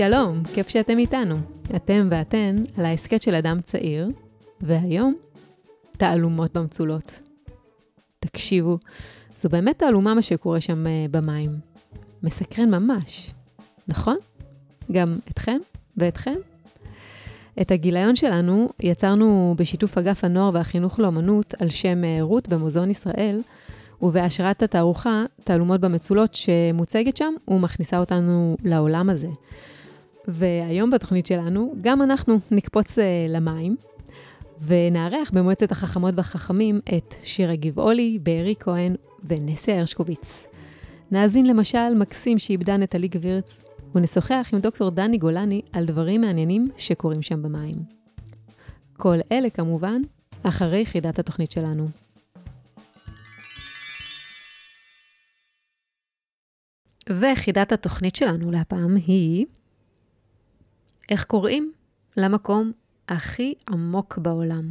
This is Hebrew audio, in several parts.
שלום, כיף שאתם איתנו. אתם ואתן על ההסכת של אדם צעיר, והיום, תעלומות במצולות. תקשיבו, זו באמת תעלומה מה שקורה שם אה, במים. מסקרן ממש, נכון? גם אתכם ואתכם? את הגיליון שלנו יצרנו בשיתוף אגף הנוער והחינוך לאמנות על שם אה, רות במוזיאון ישראל, ובהשראת התערוכה, תעלומות במצולות שמוצגת שם, ומכניסה אותנו לעולם הזה. והיום בתוכנית שלנו, גם אנחנו נקפוץ uh, למים, ונארח במועצת החכמות והחכמים את שירה גבעולי, בארי כהן ונסיה הרשקוביץ. נאזין למשל מקסים שאיבדה נטלי גבירץ, ונשוחח עם דוקטור דני גולני על דברים מעניינים שקורים שם במים. כל אלה כמובן, אחרי יחידת התוכנית שלנו. ויחידת התוכנית שלנו להפעם היא איך קוראים למקום הכי עמוק בעולם.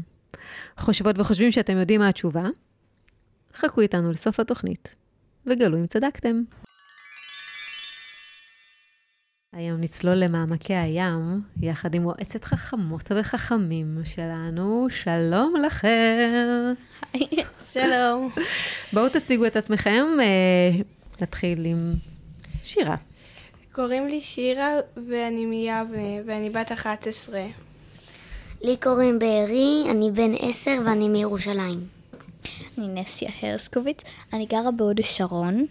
חושבות וחושבים שאתם יודעים מה התשובה? חכו איתנו לסוף התוכנית וגלו אם צדקתם. היום נצלול למעמקי הים, יחד עם מועצת חכמות וחכמים שלנו. שלום לכם. שלום. בואו תציגו את עצמכם. אה, נתחיל עם שירה. קוראים לי שירה ואני מיבנה ואני בת 11. לי קוראים בארי, אני בן עשר ואני מירושלים. אני נסיה הרשקוביץ, אני גרה בהוד השרון,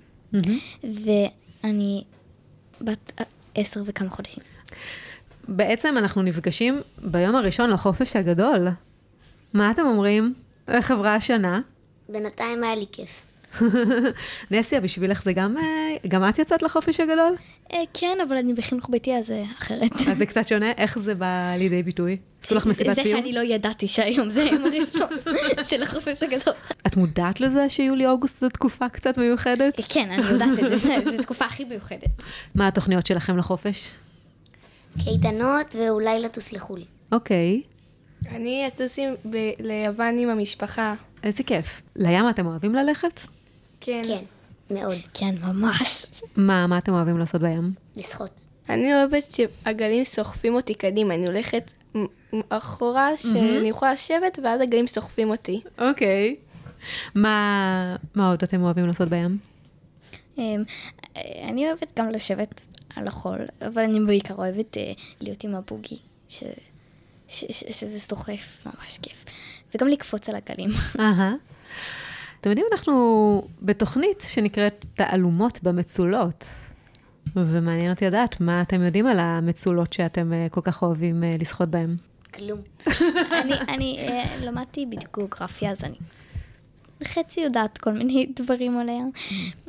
ואני בת עשר וכמה חודשים. בעצם אנחנו נפגשים ביום הראשון לחופש הגדול. מה אתם אומרים? איך עברה השנה? בינתיים היה לי כיף. נסיה, בשבילך זה גם, אה, גם את יצאת לחופש הגדול? אה, כן, אבל אני בחינוך ביתי, אז זה אחרת. אז זה קצת שונה, איך זה בא לידי ביטוי? עשו לך מסיבת זה סיום? שאני לא ידעתי שהיום זה היום הראשון של החופש הגדול. את מודעת לזה שיולי-אוגוסט זו תקופה קצת מיוחדת? אה, כן, אני יודעת את זה, זה- זו תקופה הכי מיוחדת. מה התוכניות שלכם לחופש? קייטנות ואולי לטוס לחו"ל. אוקיי, אני אטוס ליוון עם המשפחה. איזה כיף. לים אתם אוהבים ללכת? כן. כן, מאוד. כן, ממש. מה, מה אתם אוהבים לעשות בים? לשחות. אני אוהבת שהגלים סוחפים אותי קדימה, אני הולכת אחורה שאני יכולה לשבת ואז הגלים סוחפים אותי. אוקיי. מה, מה עוד אתם אוהבים לעשות בים? אמ, אה, אני אוהבת גם לשבת על החול, אבל אני בעיקר אוהבת אה, להיות עם הבוגי, ש- ש- ש- שזה סוחף, ממש כיף. וגם לקפוץ על הגלים. אהה. אתם יודעים, אנחנו בתוכנית שנקראת תעלומות במצולות. ומעניין אותי לדעת מה אתם יודעים על המצולות שאתם אה, כל כך אוהבים אה, לשחות בהן. כלום. אני, אני אה, למדתי בדיוק גיאוגרפיה, אז אני חצי יודעת כל מיני דברים עליה.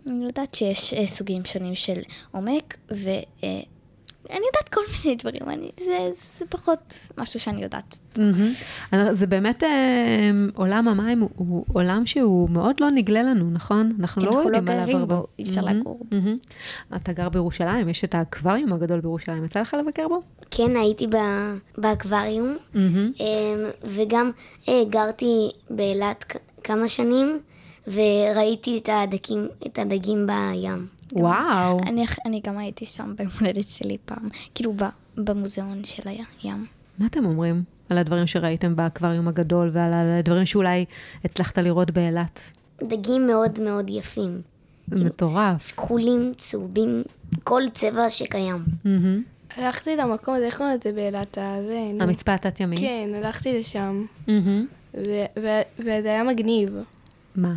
אני יודעת שיש אה, סוגים שונים של עומק, ואני יודעת כל מיני דברים, אני, זה, זה פחות משהו שאני יודעת. אני- זה באמת, אה, עולם המים הוא, הוא עולם שהוא מאוד לא נגלה לנו, נכון? אנחנו כי לא אנחנו לא יודעים עליו גרים הרבה. בו, אי אפשר לגור בו. מהמם. אתה גר בירושלים, יש את האקווריום הגדול בירושלים, יצא לך לבקר בו? כן, הייתי ב- באקווריום. אמ, וגם אה, גרתי באילת כמה שנים, וראיתי את הדגים, את הדגים בים. וואו. אני, אני גם הייתי שם ביום הולדת שלי פעם, כאילו ב, במוזיאון של הים. מה אתם אומרים על הדברים שראיתם באקווריום הגדול ועל הדברים שאולי הצלחת לראות באילת? דגים מאוד מאוד יפים. זה מטורף. כחולים, צהובים, כל צבע שקיים. הלכתי למקום הזה, איך קוראים לזה באילת? הזה, נו. המצפה התת-ימי? כן, הלכתי לשם, וזה היה מגניב. מה?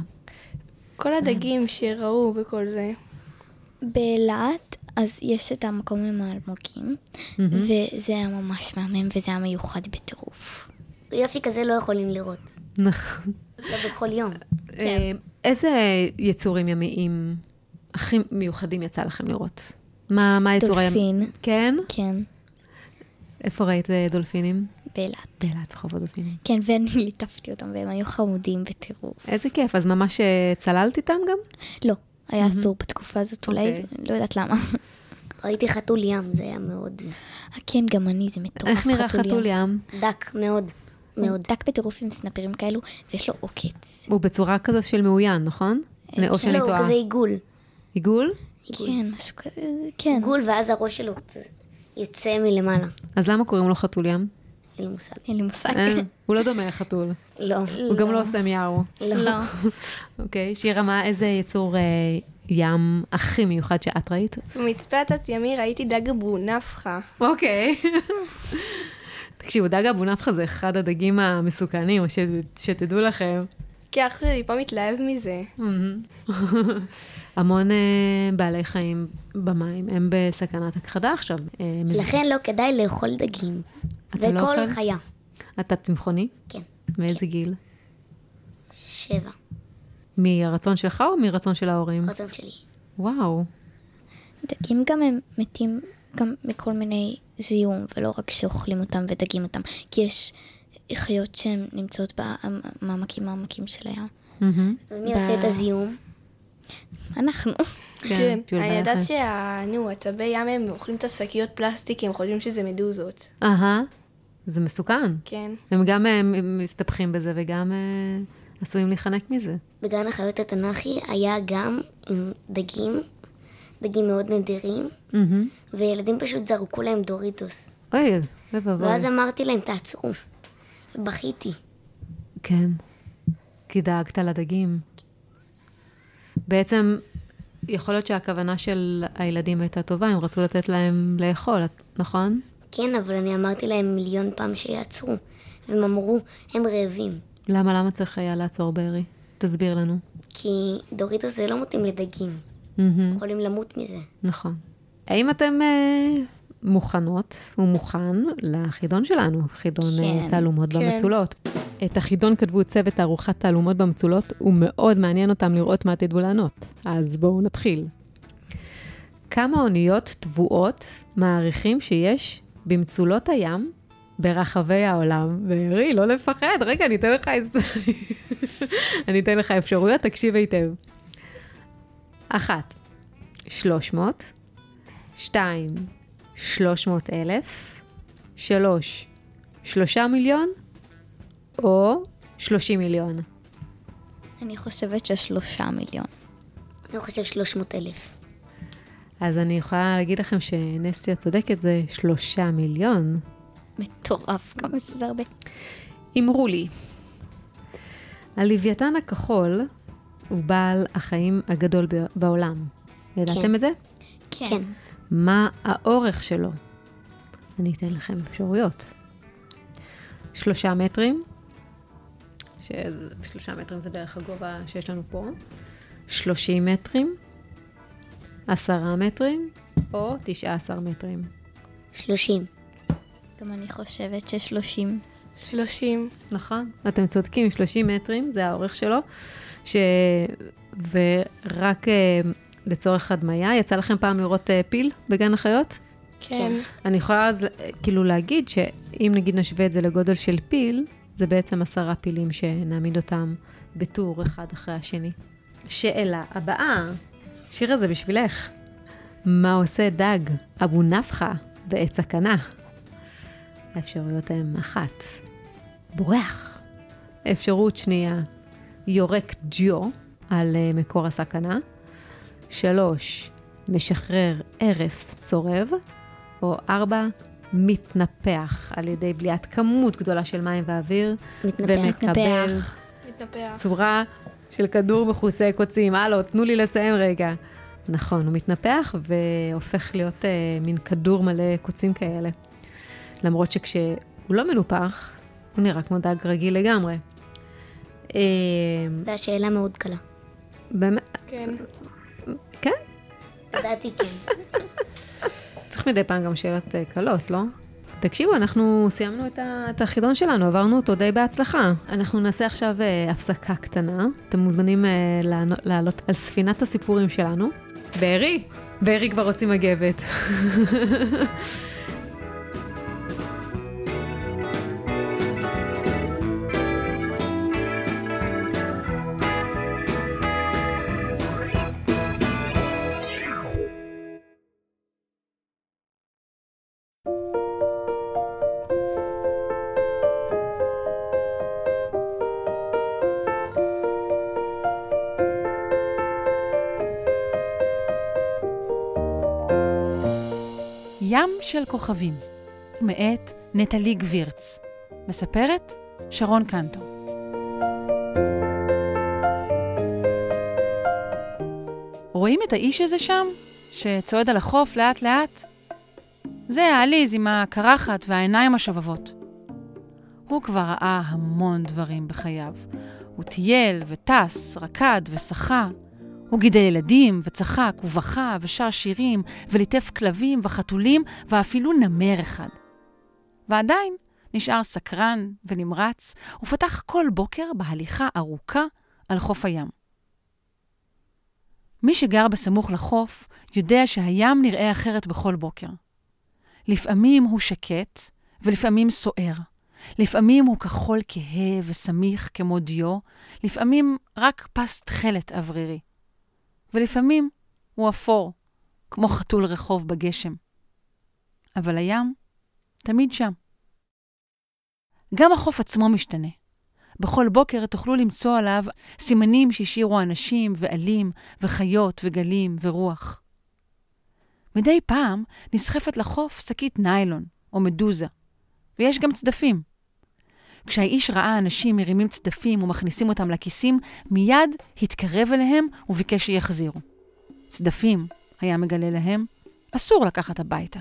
כל הדגים שראו וכל זה. באילת, אז יש את המקום עם האלמוגים, וזה היה ממש מהמם וזה היה מיוחד בטירוף. יופי כזה לא יכולים לראות. נכון. לא בכל יום. אה, איזה יצורים ימיים הכי מיוחדים יצא לכם לראות? מה מה היצור הימי? דולפין. כן? כן, איפה ראית אה, דולפינים? באילת. באילת בחובות דולפינים. כן, ואני ליטפתי אותם והם היו חמודים בטירוף. איזה כיף, אז ממש אה, צללת איתם גם? לא, היה אסור בתקופה הזאת, אולי, אוקיי. לא יודעת למה. ראיתי חתול ים, זה היה מאוד אה, כן, גם אני, זה מטורף. איך נראה חתול ים? דק, מאוד, הוא מאוד. דק בטירוף עם סנפירים כאלו, ויש לו עוקץ. הוא בצורה כזו של מאוין, נכון? אה, או. שאני לא, הוא טועה. כזה עיגול. עיגול? כן, משהו כזה, כן. עיגול, ואז הראש שלו, יוצא מלמעלה. אז למה קוראים לו חתול ים? אין לי מושג. אין לי מושג. אין, הוא לא דומה לחתול. לא. הוא גם לא עושה מיהו. לא. אוקיי, שירה, מה, איזה יצור אה, ים הכי מיוחד שאת ראית? במצפה התת-ימי ראיתי דג אבו-נפחא. אוקיי. תקשיבו, דג אבו נפחא זה אחד הדגים המסוכנים, שתדעו לכם. כי אח שלי פה מתלהב מזה. המון אה, בעלי חיים במים הם בסכנת הכחדה עכשיו. אה, לכן לא כדאי לאכול דגים. לא וכל אוכל? חיה. אתה צמחוני? כן. מאיזה גיל? שבע. מרצון שלך או מרצון של ההורים? רצון שלי. וואו. דגים גם הם מתים גם מכל מיני זיהום, ולא רק שאוכלים אותם ודגים אותם. כי יש חיות שהן נמצאות במעמקים העמקים של הים. ומי עושה את הזיהום? אנחנו. כן. בשביל אני יודעת חיים. שה... נו, עצבי ים הם אוכלים את השקיות פלסטיק, הם חושבים שזה מדוזות. אהה, זה מסוכן. כן. הם גם אה, מסתבכים בזה וגם אה, עשויים להיחנק מזה. בגן החיות התנ"כי היה גם עם דגים, דגים מאוד נדירים, מהמם. וילדים פשוט זרקו להם דוריטוס. אוי, אוי ואבוי. ואז אמרתי להם, תעצרו. ובכיתי. כן, כי דאגת לדגים. בעצם, יכול להיות שהכוונה של הילדים הייתה טובה, הם רצו לתת להם לאכול, נכון? כן, אבל אני אמרתי להם מיליון פעם שיעצרו. והם אמרו, הם רעבים. למה, למה צריך היה לעצור בארי? תסביר לנו. כי דוריטוס זה לא מתאים לדגים. מהמם, יכולים למות מזה. נכון. האם אתם אה, מוכנות ומוכן לחידון שלנו, חידון אה, כן, תעלומות כן. במצולות? את החידון כתבו צוות תערוכת תעלומות במצולות, ומאוד מעניין אותם לראות מה תדעו לענות. אז בואו נתחיל. כמה אוניות טבועות מעריכים שיש במצולות הים ברחבי העולם? בארי, לא לפחד, רגע, אני אתן לך, אני אתן לך אפשרויות, תקשיב היטב. אחת, 300, שתיים, 300 אלף, שלוש, שלושה מיליון, או 30 מיליון. אני חושבת ששלושה מיליון. אני חושב 300 אלף. אז אני יכולה להגיד לכם שנסטיה צודקת, זה שלושה מיליון. מטורף, כמה שזה הרבה. אמרו לי, הלוויתן הכחול הוא בעל החיים הגדול בעולם. ידעתם כן. את זה? כן. מה האורך שלו? אני אתן לכם אפשרויות. שלושה מטרים, ששלושה מטרים זה בערך הגובה שיש לנו פה, שלושים מטרים, עשרה מטרים, או תשעה עשר מטרים. 30. גם אני חושבת ששלושים. 30. נכון, אתם צודקים, 30 מטרים, זה האורך שלו, ש... ורק אה, לצורך הדמיה, יצא לכם פעם לראות אה, פיל בגן החיות? כן. אני יכולה אז כאילו להגיד שאם נגיד נשווה את זה לגודל של פיל, זה בעצם עשרה פילים שנעמיד אותם בטור אחד אחרי השני. שאלה הבאה, שירה זה בשבילך. מה עושה דג אבו נפחא בעת סכנה? האפשרויות הן אחת, בורח. אפשרות שנייה, יורק ג'יו על אה, מקור הסכנה. שלוש, משחרר ארס צורב. או ארבע, מתנפח על ידי בליעת כמות גדולה של מים ואוויר. מתנפח. ומקבל מתנפח. מתנפח. צורה של כדור מכוסה קוצים. הלו, תנו לי לסיים רגע. נכון, הוא מתנפח והופך להיות אה, מין כדור מלא קוצים כאלה. למרות שכשהוא לא מנופח, הוא נראה כמו דג רגיל לגמרי. אה, זו השאלה מאוד קלה. באמת, כן. כן, לדעתי כן. צריך מדי פעם גם שאלות אה, קלות, לא? תקשיבו, אנחנו סיימנו את, החידון שלנו, עברנו אותו די בהצלחה. אנחנו נעשה עכשיו אה, הפסקה קטנה. אתם מוזמנים אה, לעלות על ספינת הסיפורים שלנו. בארי, בארי כבר רוצים מגבת. של כוכבים, מאת נטלי גבירץ. מספרת שרון קנטו. רואים את האיש הזה שם, שצועד על החוף לאט-לאט? זה העליז עם הקרחת והעיניים השובבות. הוא כבר ראה המון דברים בחייו. הוא טייל וטס, רקד ושחה. הוא גידל ילדים וצחק ובכה ושר שירים וליטף כלבים וחתולים ואפילו נמר אחד. ועדיין נשאר סקרן ונמרץ ופתח כל בוקר בהליכה ארוכה על חוף הים. מי שגר בסמוך לחוף יודע שהים נראה אחרת בכל בוקר. לפעמים הוא שקט ולפעמים סוער. לפעמים הוא כחול כהה וסמיך כמו דיו, לפעמים רק פס תכלת אוורירי. ולפעמים הוא אפור, כמו חתול רחוב בגשם. אבל הים תמיד שם. גם החוף עצמו משתנה. בכל בוקר תוכלו למצוא עליו סימנים שהשאירו אנשים ועלים וחיות וגלים ורוח. מדי פעם נסחפת לחוף שקית ניילון או מדוזה, ויש גם צדפים. כשהאיש ראה אנשים מרימים צדפים ומכניסים אותם לכיסים, מיד התקרב אליהם וביקש שיחזירו. צדפים, היה מגלה להם, אסור לקחת הביתה.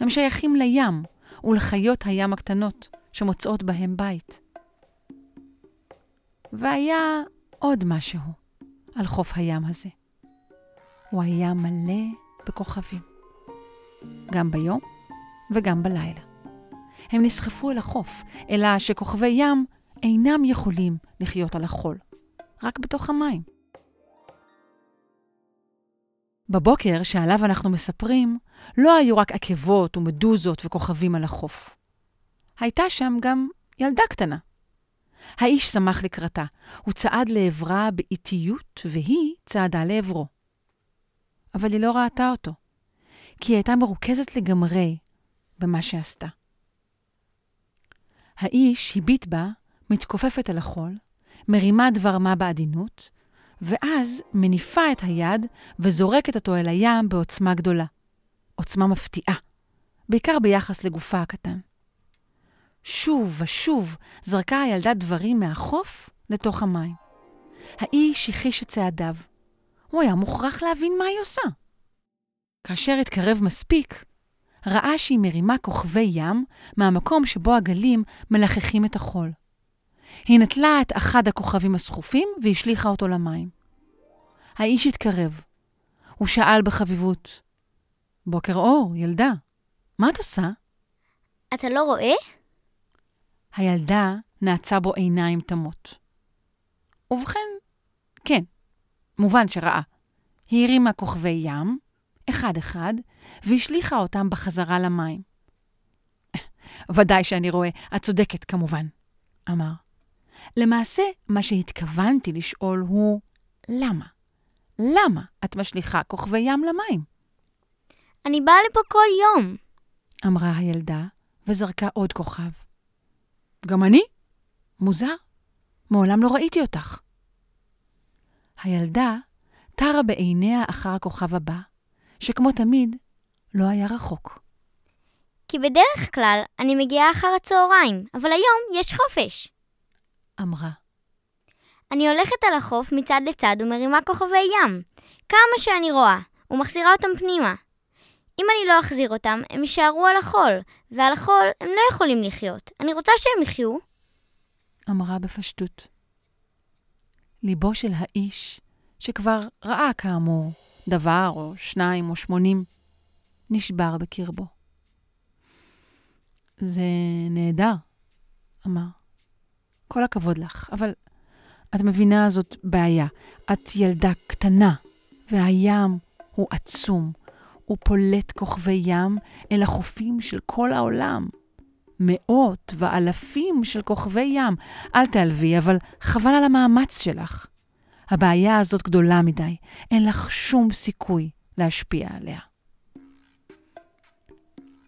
הם שייכים לים ולחיות הים הקטנות, שמוצאות בהם בית. והיה עוד משהו על חוף הים הזה. הוא היה מלא בכוכבים, גם ביום וגם בלילה. הם נסחפו אל החוף, אלא שכוכבי ים אינם יכולים לחיות על החול, רק בתוך המים. בבוקר שעליו אנחנו מספרים, לא היו רק עקבות ומדוזות וכוכבים על החוף. הייתה שם גם ילדה קטנה. האיש שמח לקראתה, הוא צעד לעברה באיטיות, והיא צעדה לעברו. אבל היא לא ראתה אותו, כי היא הייתה מרוכזת לגמרי במה שעשתה. האיש הביט בה, מתכופפת אל החול, מרימה דבר מה בעדינות, ואז מניפה את היד וזורקת אותו אל הים בעוצמה גדולה. עוצמה מפתיעה, בעיקר ביחס לגופה הקטן. שוב ושוב זרקה הילדה דברים מהחוף לתוך המים. האיש הכחיש את צעדיו. הוא היה מוכרח להבין מה היא עושה. כאשר התקרב מספיק, ראה שהיא מרימה כוכבי ים מהמקום שבו הגלים מלחכים את החול. היא נטלה את אחד הכוכבים הסחופים והשליכה אותו למים. האיש התקרב. הוא שאל בחביבות, בוקר אור, ילדה, מה את עושה? אתה לא רואה? הילדה נעצה בו עיניים תמות. ובכן, כן, מובן שראה. היא הרימה כוכבי ים, אחד-אחד, והשליכה אותם בחזרה למים. ודאי שאני רואה, את צודקת כמובן, אמר. למעשה, מה שהתכוונתי לשאול הוא, למה? למה את משליכה כוכבי ים למים? אני באה לפה כל יום. אמרה הילדה, וזרקה עוד כוכב. גם אני? מוזר. מעולם לא ראיתי אותך. הילדה טרה בעיניה אחר הכוכב הבא, שכמו תמיד, לא היה רחוק. כי בדרך כלל אני מגיעה אחר הצהריים, אבל היום יש חופש. אמרה. אני הולכת על החוף מצד לצד ומרימה כוכבי ים, כמה שאני רואה, ומחזירה אותם פנימה. אם אני לא אחזיר אותם, הם יישארו על החול, ועל החול הם לא יכולים לחיות. אני רוצה שהם יחיו. אמרה בפשטות. ליבו של האיש, שכבר ראה כאמור דבר או שניים או שמונים, נשבר בקרבו. זה נהדר, אמר. כל הכבוד לך, אבל את מבינה זאת בעיה. את ילדה קטנה, והים הוא עצום. הוא פולט כוכבי ים אל החופים של כל העולם. מאות ואלפים של כוכבי ים. אל תעלבי, אבל חבל על המאמץ שלך. הבעיה הזאת גדולה מדי, אין לך שום סיכוי להשפיע עליה.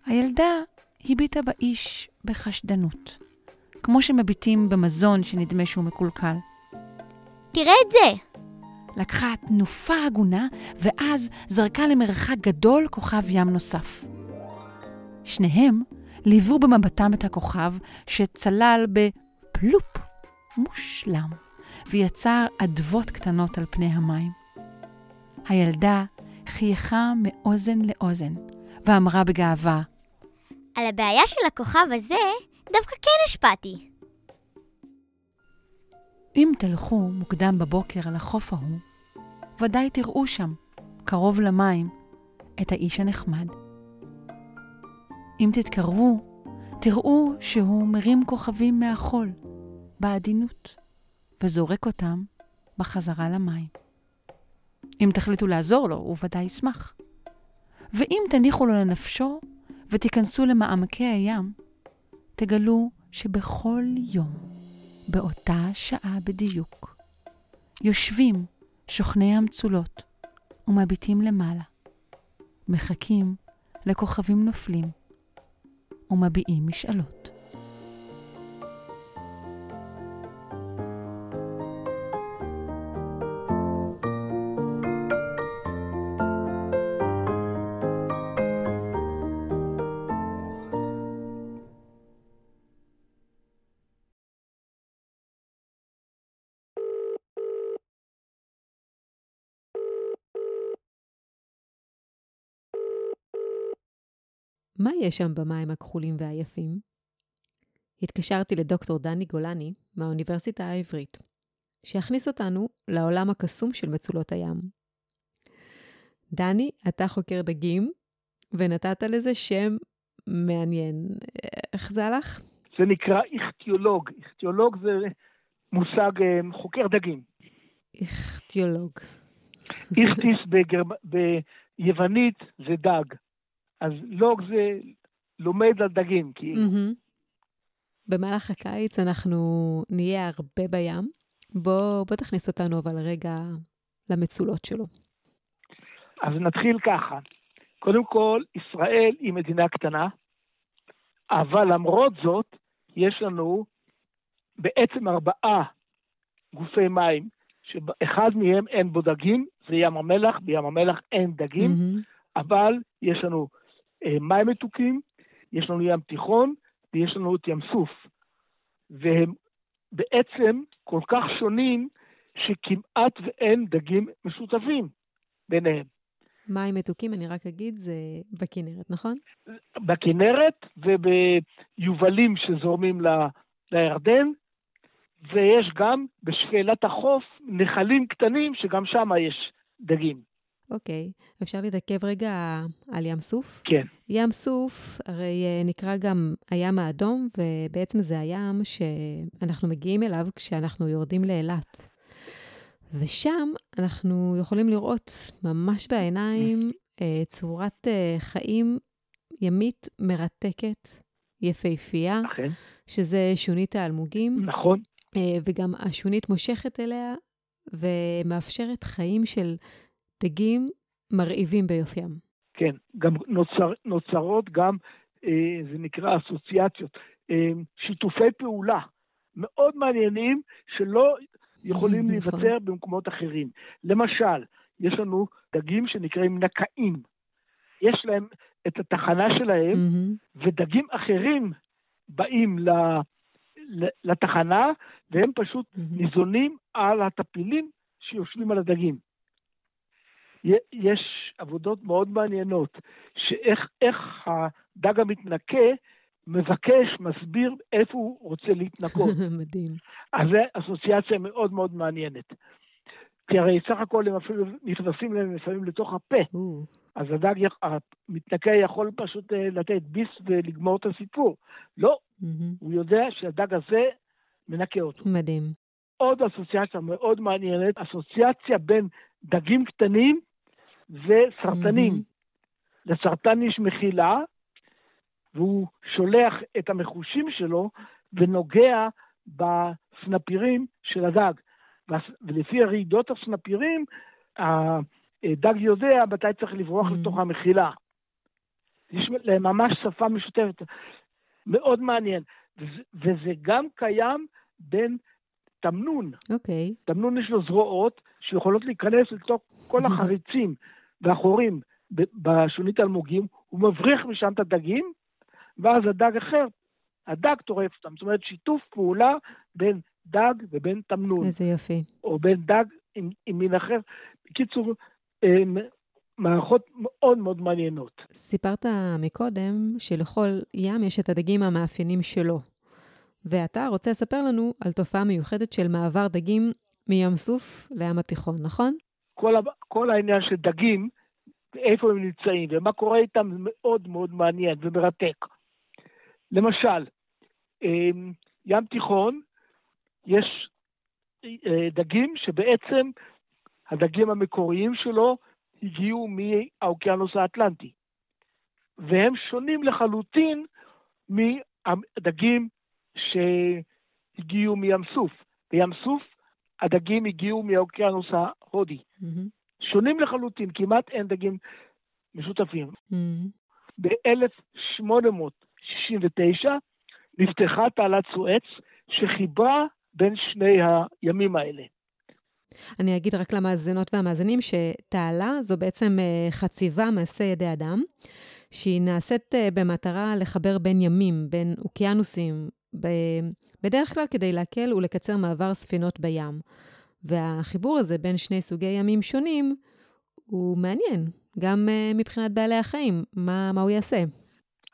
הילדה הביטה באיש בחשדנות, כמו שמביטים במזון שנדמה שהוא מקולקל. תראה את זה! לקחה תנופה הגונה, ואז זרקה למרחק גדול כוכב ים נוסף. שניהם ליוו במבטם את הכוכב שצלל בפלופ מושלם, ויצר אדוות קטנות על פני המים. הילדה חייכה מאוזן לאוזן, ואמרה בגאווה, על הבעיה של הכוכב הזה דווקא כן השפעתי. אם תלכו מוקדם בבוקר על החוף ההוא, ודאי תראו שם, קרוב למים, את האיש הנחמד. אם תתקרבו, תראו שהוא מרים כוכבים מהחול, בעדינות, וזורק אותם בחזרה למים. אם תחליטו לעזור לו, הוא ודאי ישמח. ואם תניחו לו לנפשו ותיכנסו למעמקי הים, תגלו שבכל יום, באותה שעה בדיוק, יושבים שוכני המצולות ומביטים למעלה, מחכים לכוכבים נופלים ומביעים משאלות. יש שם במים הכחולים והיפים? התקשרתי לדוקטור דני גולני מהאוניברסיטה העברית, שיכניס אותנו לעולם הקסום של מצולות הים. דני, אתה חוקר דגים, ונתת לזה שם מעניין. איך זה הלך? זה נקרא איכטיולוג. איכטיולוג זה מושג אה, חוקר דגים. איכטיולוג. איכטיס בגר... ביוונית זה דג. אז לוג זה לומד על דגים, כאילו. Mm-hmm. במהלך הקיץ אנחנו נהיה הרבה בים. בוא, בוא תכניס אותנו אבל רגע למצולות שלו. אז נתחיל ככה. קודם כל, ישראל היא מדינה קטנה, אבל למרות זאת, יש לנו בעצם ארבעה גופי מים, שאחד מהם אין בו דגים, זה ים המלח, בים המלח אין דגים, mm-hmm. אבל יש לנו מים מתוקים, יש לנו ים תיכון ויש לנו את ים סוף. והם בעצם כל כך שונים שכמעט ואין דגים משותפים ביניהם. מים מתוקים, אני רק אגיד, זה בכנרת, נכון? בכנרת וביובלים שזורמים ל... לירדן, ויש גם בשפלת החוף נחלים קטנים שגם שם יש דגים. אוקיי, okay. אפשר להתעכב רגע על ים סוף? כן. ים סוף הרי אה, נקרא גם הים האדום, ובעצם זה הים שאנחנו מגיעים אליו כשאנחנו יורדים לאילת. ושם אנחנו יכולים לראות ממש בעיניים אה, צורת אה, חיים ימית מרתקת, יפהפייה, אכן. שזה שונית האלמוגים. נכון. וגם השונית מושכת אליה ומאפשרת חיים של דגים מרהיבים ביופיים. כן, גם נוצר, נוצרות גם, אה, זה נקרא אסוציאציות, אה, שיתופי פעולה מאוד מעניינים שלא יכולים נכון. להיווצר במקומות אחרים. למשל, יש לנו דגים שנקראים נקאים. יש להם את התחנה שלהם, mm-hmm. ודגים אחרים באים ל, לתחנה, והם פשוט mm-hmm. ניזונים על הטפילים שיושבים על הדגים. יש עבודות מאוד מעניינות, שאיך הדג המתנקה מבקש, מסביר איפה הוא רוצה להתנקות. מדהים. אז זו אסוציאציה מאוד מאוד מעניינת. כי הרי סך הכל הם אפילו נכנסים להם לפעמים לתוך הפה. אז הדג, המתנקה יכול פשוט אה, לתת ביס ולגמור את הסיפור. לא, הוא יודע שהדג הזה מנקה אותו. מדהים. עוד אסוציאציה מאוד מעניינת, אסוציאציה בין דגים קטנים וסרטנים. Mm-hmm. לסרטן יש מחילה, והוא שולח את המחושים שלו ונוגע בסנפירים של הדג. ולפי רעידות הסנפירים, הדג יודע מתי צריך לברוח mm-hmm. לתוך המחילה. יש ממש שפה משותפת. מאוד מעניין. וזה, וזה גם קיים בין תמנון. אוקיי. Okay. תמנון יש לו זרועות שיכולות להיכנס לתוך כל החריצים והחורים בשונית אלמוגים, הוא מבריח משם את הדגים, ואז הדג אחר, הדג טורף אותם. זאת אומרת, שיתוף פעולה בין דג ובין תמנון. איזה יופי. או בין דג עם, עם מין אחר. בקיצור, מערכות מאוד מאוד מעניינות. סיפרת מקודם שלכל ים יש את הדגים המאפיינים שלו. ואתה רוצה לספר לנו על תופעה מיוחדת של מעבר דגים מים סוף לים התיכון, נכון? כל, כל העניין של דגים, איפה הם נמצאים ומה קורה איתם, זה מאוד מאוד מעניין ומרתק. למשל, אמ, ים תיכון, יש אה, דגים שבעצם הדגים המקוריים שלו הגיעו מהאוקיינוס האטלנטי. והם שונים לחלוטין מהדגים שהגיעו מים סוף. בים סוף הדגים הגיעו מהאוקיינוס ההודי. Mm-hmm. שונים לחלוטין, כמעט אין דגים משותפים. Mm-hmm. ב-1869 נפתחה תעלת סואץ שחיברה בין שני הימים האלה. אני אגיד רק למאזינות והמאזינים שתעלה זו בעצם אה, חציבה מעשה ידי אדם, שהיא נעשית אה, במטרה לחבר בין ימים, בין אוקיינוסים, בדרך כלל כדי להקל ולקצר מעבר ספינות בים. והחיבור הזה בין שני סוגי ימים שונים הוא מעניין, גם uh, מבחינת בעלי החיים, מה, מה הוא יעשה.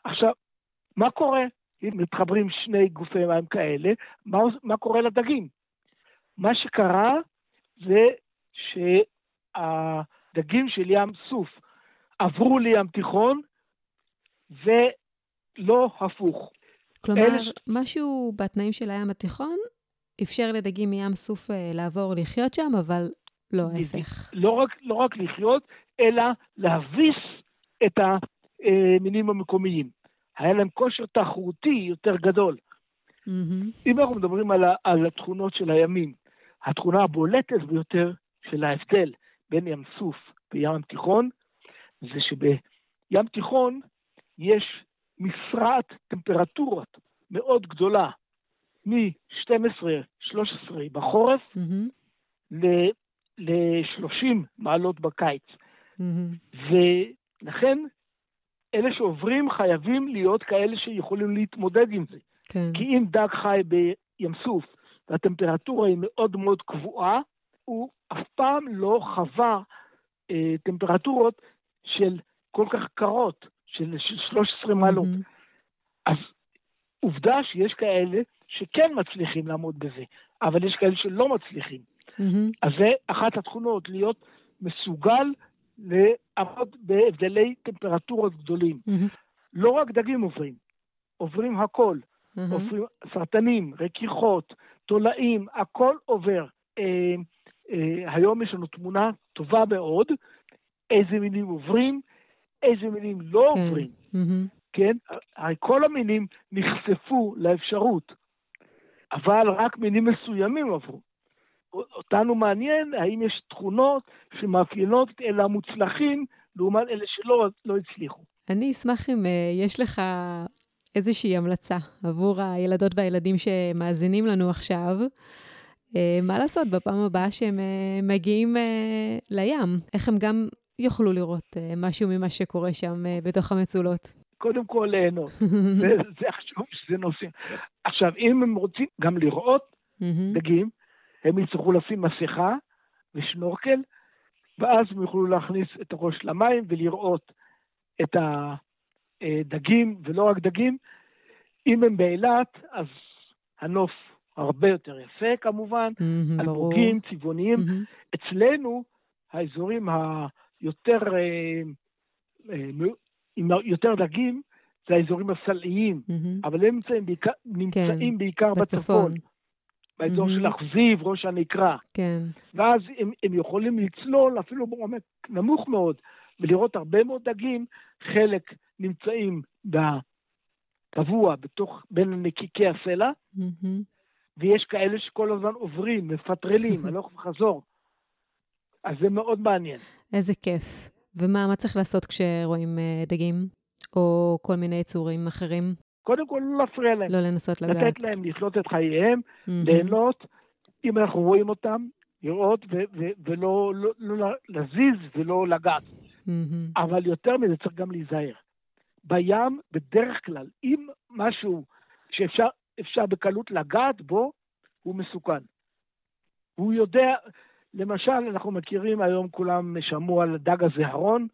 עכשיו, מה קורה אם מתחברים שני גופי מים כאלה? מה, מה קורה לדגים? מה שקרה זה שהדגים של ים סוף עברו לים תיכון ולא הפוך. כלומר, אלה... משהו בתנאים של הים התיכון אפשר לדגים מים סוף אה, לעבור לחיות שם, אבל לא ההפך. לא רק, לא רק לחיות, אלא להביס את המינים המקומיים. היה להם כושר תחרותי יותר גדול. Mm-hmm. אם אנחנו מדברים על, על התכונות של הימים, התכונה הבולטת ביותר של ההבדל בין ים סוף וים תיכון, זה שבים תיכון יש משרעת טמפרטורות מאוד גדולה, מ-12-13 בחורף mm-hmm. ל-30 מעלות בקיץ. Mm-hmm. ולכן אלה שעוברים חייבים להיות כאלה שיכולים להתמודד עם זה. כן. כי אם דג חי בים סוף והטמפרטורה היא מאוד מאוד קבועה, הוא אף פעם לא חווה אה, טמפרטורות של כל כך קרות, של, של 13 מעלות. Mm-hmm. אז עובדה שיש כאלה שכן מצליחים לעמוד בזה, אבל יש כאלה שלא מצליחים. Mm-hmm. אז זה אחת התכונות, להיות מסוגל לעמוד בהבדלי טמפרטורות גדולים. Mm-hmm. לא רק דגים עוברים, עוברים הכל. Mm-hmm. עוברים סרטנים, רכיכות, תולעים, הכל עובר. אה, אה, היום יש לנו תמונה טובה מאוד, איזה מינים עוברים, איזה מינים לא כן. עוברים. Mm-hmm. כן? כל המינים נחשפו לאפשרות, אבל רק מינים מסוימים עברו. אותנו מעניין האם יש תכונות שמאפיינות את אלה המוצלחים לעומת אלה שלא לא הצליחו. אני אשמח אם uh, יש לך איזושהי המלצה עבור הילדות והילדים שמאזינים לנו עכשיו. Uh, מה לעשות בפעם הבאה שהם uh, מגיעים uh, לים? איך הם גם יוכלו לראות uh, משהו ממה שקורה שם uh, בתוך המצולות? קודם כל ליהנות. זה חשוב שזה נושאים. עכשיו, אם הם רוצים גם לראות דגים, הם יצטרכו לשים מסכה ושנורקל, ואז הם יוכלו להכניס את הראש למים ולראות את הדגים, ולא רק דגים. אם הם באילת, אז הנוף הרבה יותר יפה כמובן, mm-hmm, אלמוגים, צבעוניים. Mm-hmm. אצלנו, האזורים היותר אה, אה, עם יותר דגים, זה האזורים הסלעיים, mm-hmm. אבל הם נמצאים בעיקר, נמצאים כן, בעיקר בצפון. בצפון. באזור mm-hmm. של אכזיב, ראש הנקרה. כן. ואז הם, הם יכולים לצלול אפילו בעומק נמוך מאוד, ולראות הרבה מאוד דגים, חלק נמצאים בקבוע, בתוך, בין נקיקי הסלע, mm-hmm. ויש כאלה שכל הזמן עוברים, מפטרלים, הלוך וחזור. אז זה מאוד מעניין. איזה כיף. ומה צריך לעשות כשרואים uh, דגים, או כל מיני יצורים אחרים? קודם כל, לא להפריע להם. לא לנסות לגעת. לתת להם לחיות את חייהם, mm-hmm. ליהנות, אם אנחנו רואים אותם, לראות, ו- ו- ולא לא, לא להזיז ולא לגעת. Mm-hmm. אבל יותר מזה צריך גם להיזהר. בים, בדרך כלל, אם משהו שאפשר בקלות לגעת בו, הוא מסוכן. הוא יודע, למשל, אנחנו מכירים היום, כולם שמעו על דג הזהרון,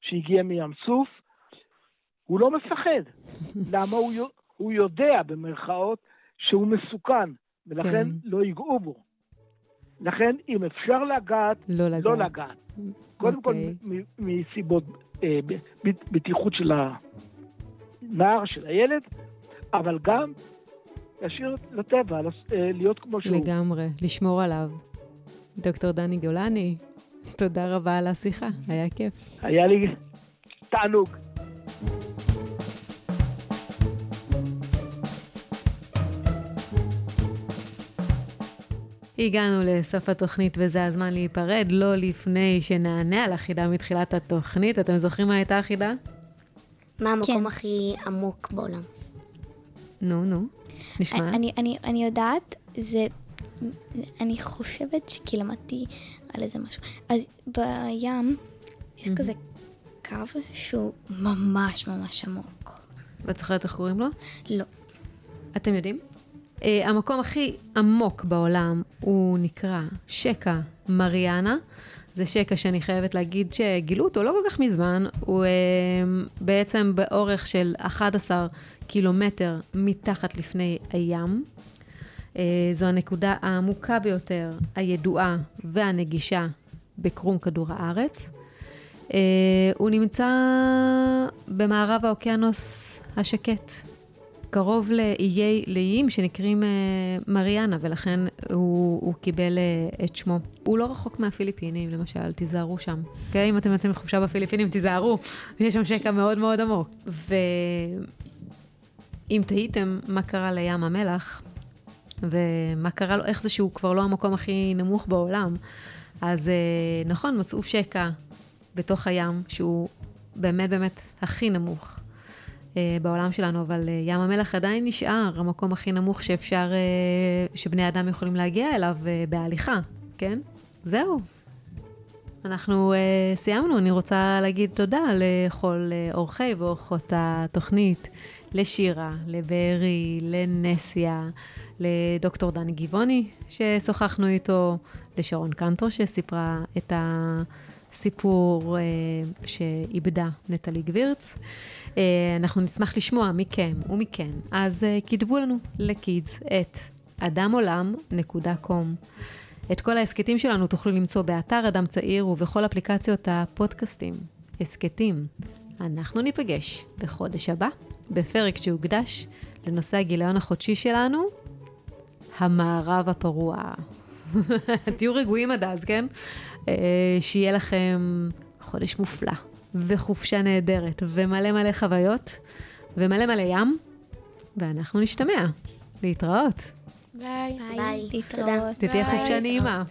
שהגיע מים סוף, הוא לא מפחד. למה הוא, הוא יודע, במרכאות, שהוא מסוכן, ולכן כן. לא ייגעו בו. לכן, אם אפשר לגעת, לא לגעת. לא לגעת. קודם okay. כל, אוקיי. מסיבות אה, בטיחות של הנער, של הילד, אבל גם להשאיר לטבע, אה, להיות כמו שהוא. לגמרי, לשמור עליו. דוקטור דני גולני, תודה רבה על השיחה, היה כיף. היה לי תענוג. הגענו לסוף התוכנית וזה הזמן להיפרד, לא לפני שנענה על החידה מתחילת התוכנית. אתם זוכרים מה הייתה החידה? מה המקום כן. הכי עמוק בעולם? נו, נו, נשמע. אני, אני, אני יודעת, זה... אני חושבת שכי למדתי על איזה משהו. אז בים יש mm-hmm. כזה קו שהוא ממש ממש עמוק. ואת זוכרת איך קוראים לו? לא. אתם יודעים? Uh, המקום הכי עמוק בעולם הוא נקרא שקע מריאנה. זה שקע שאני חייבת להגיד שגילו אותו לא כל כך מזמן, הוא uh, בעצם באורך של 11 קילומטר מתחת לפני הים. Uh, זו הנקודה העמוקה ביותר, הידועה והנגישה בקרום כדור הארץ. Uh, הוא נמצא במערב האוקיינוס השקט, קרוב לאיי, לאיים שנקראים uh, מריאנה, ולכן הוא, הוא קיבל את שמו. הוא לא רחוק מהפיליפינים, למשל, תיזהרו שם. כן, אם אתם יוצאים לחופשה בפיליפינים, תיזהרו, יש שם שקע מאוד מאוד עמוק. ואם תהיתם מה קרה לים המלח, ומה קרה לו, איך זה שהוא כבר לא המקום הכי נמוך בעולם, אז uh, נכון, מצאו שקע בתוך הים, שהוא באמת באמת הכי נמוך. אה, בעולם שלנו, אבל אה, ים המלח עדיין נשאר המקום הכי נמוך שאפשר, אה, שבני אדם יכולים להגיע אליו בהליכה, כן? זהו. אנחנו uh, סיימנו, אני רוצה להגיד תודה לכל uh, אורחי ואורחות התוכנית, לשירה, לבארי, לנסיה, לדוקטור דני גבעוני ששוחחנו איתו, לשרון קנטו שסיפרה את הסיפור uh, שאיבדה נטלי גבירץ. אה, אנחנו נשמח לשמוע מכם ומכן, אז אה, כתבו לנו לקידס את אדמעולם.com. את כל ההסכתים שלנו תוכלו למצוא באתר אדם צעיר ובכל אפליקציות הפודקאסטים. הסכתים. אנחנו ניפגש בחודש הבא, בפרק שהוקדש לנושא הגיליון החודשי שלנו, המערב הפרוע. תהיו רגועים עד אז, כן? אה, שיהיה לכם חודש מופלא. וחופשה נהדרת, ומלא מלא חוויות, ומלא מלא ים, ואנחנו נשתמע. להתראות. ביי. ביי. להתראות. תודה. שתהיה חופשה נעימה.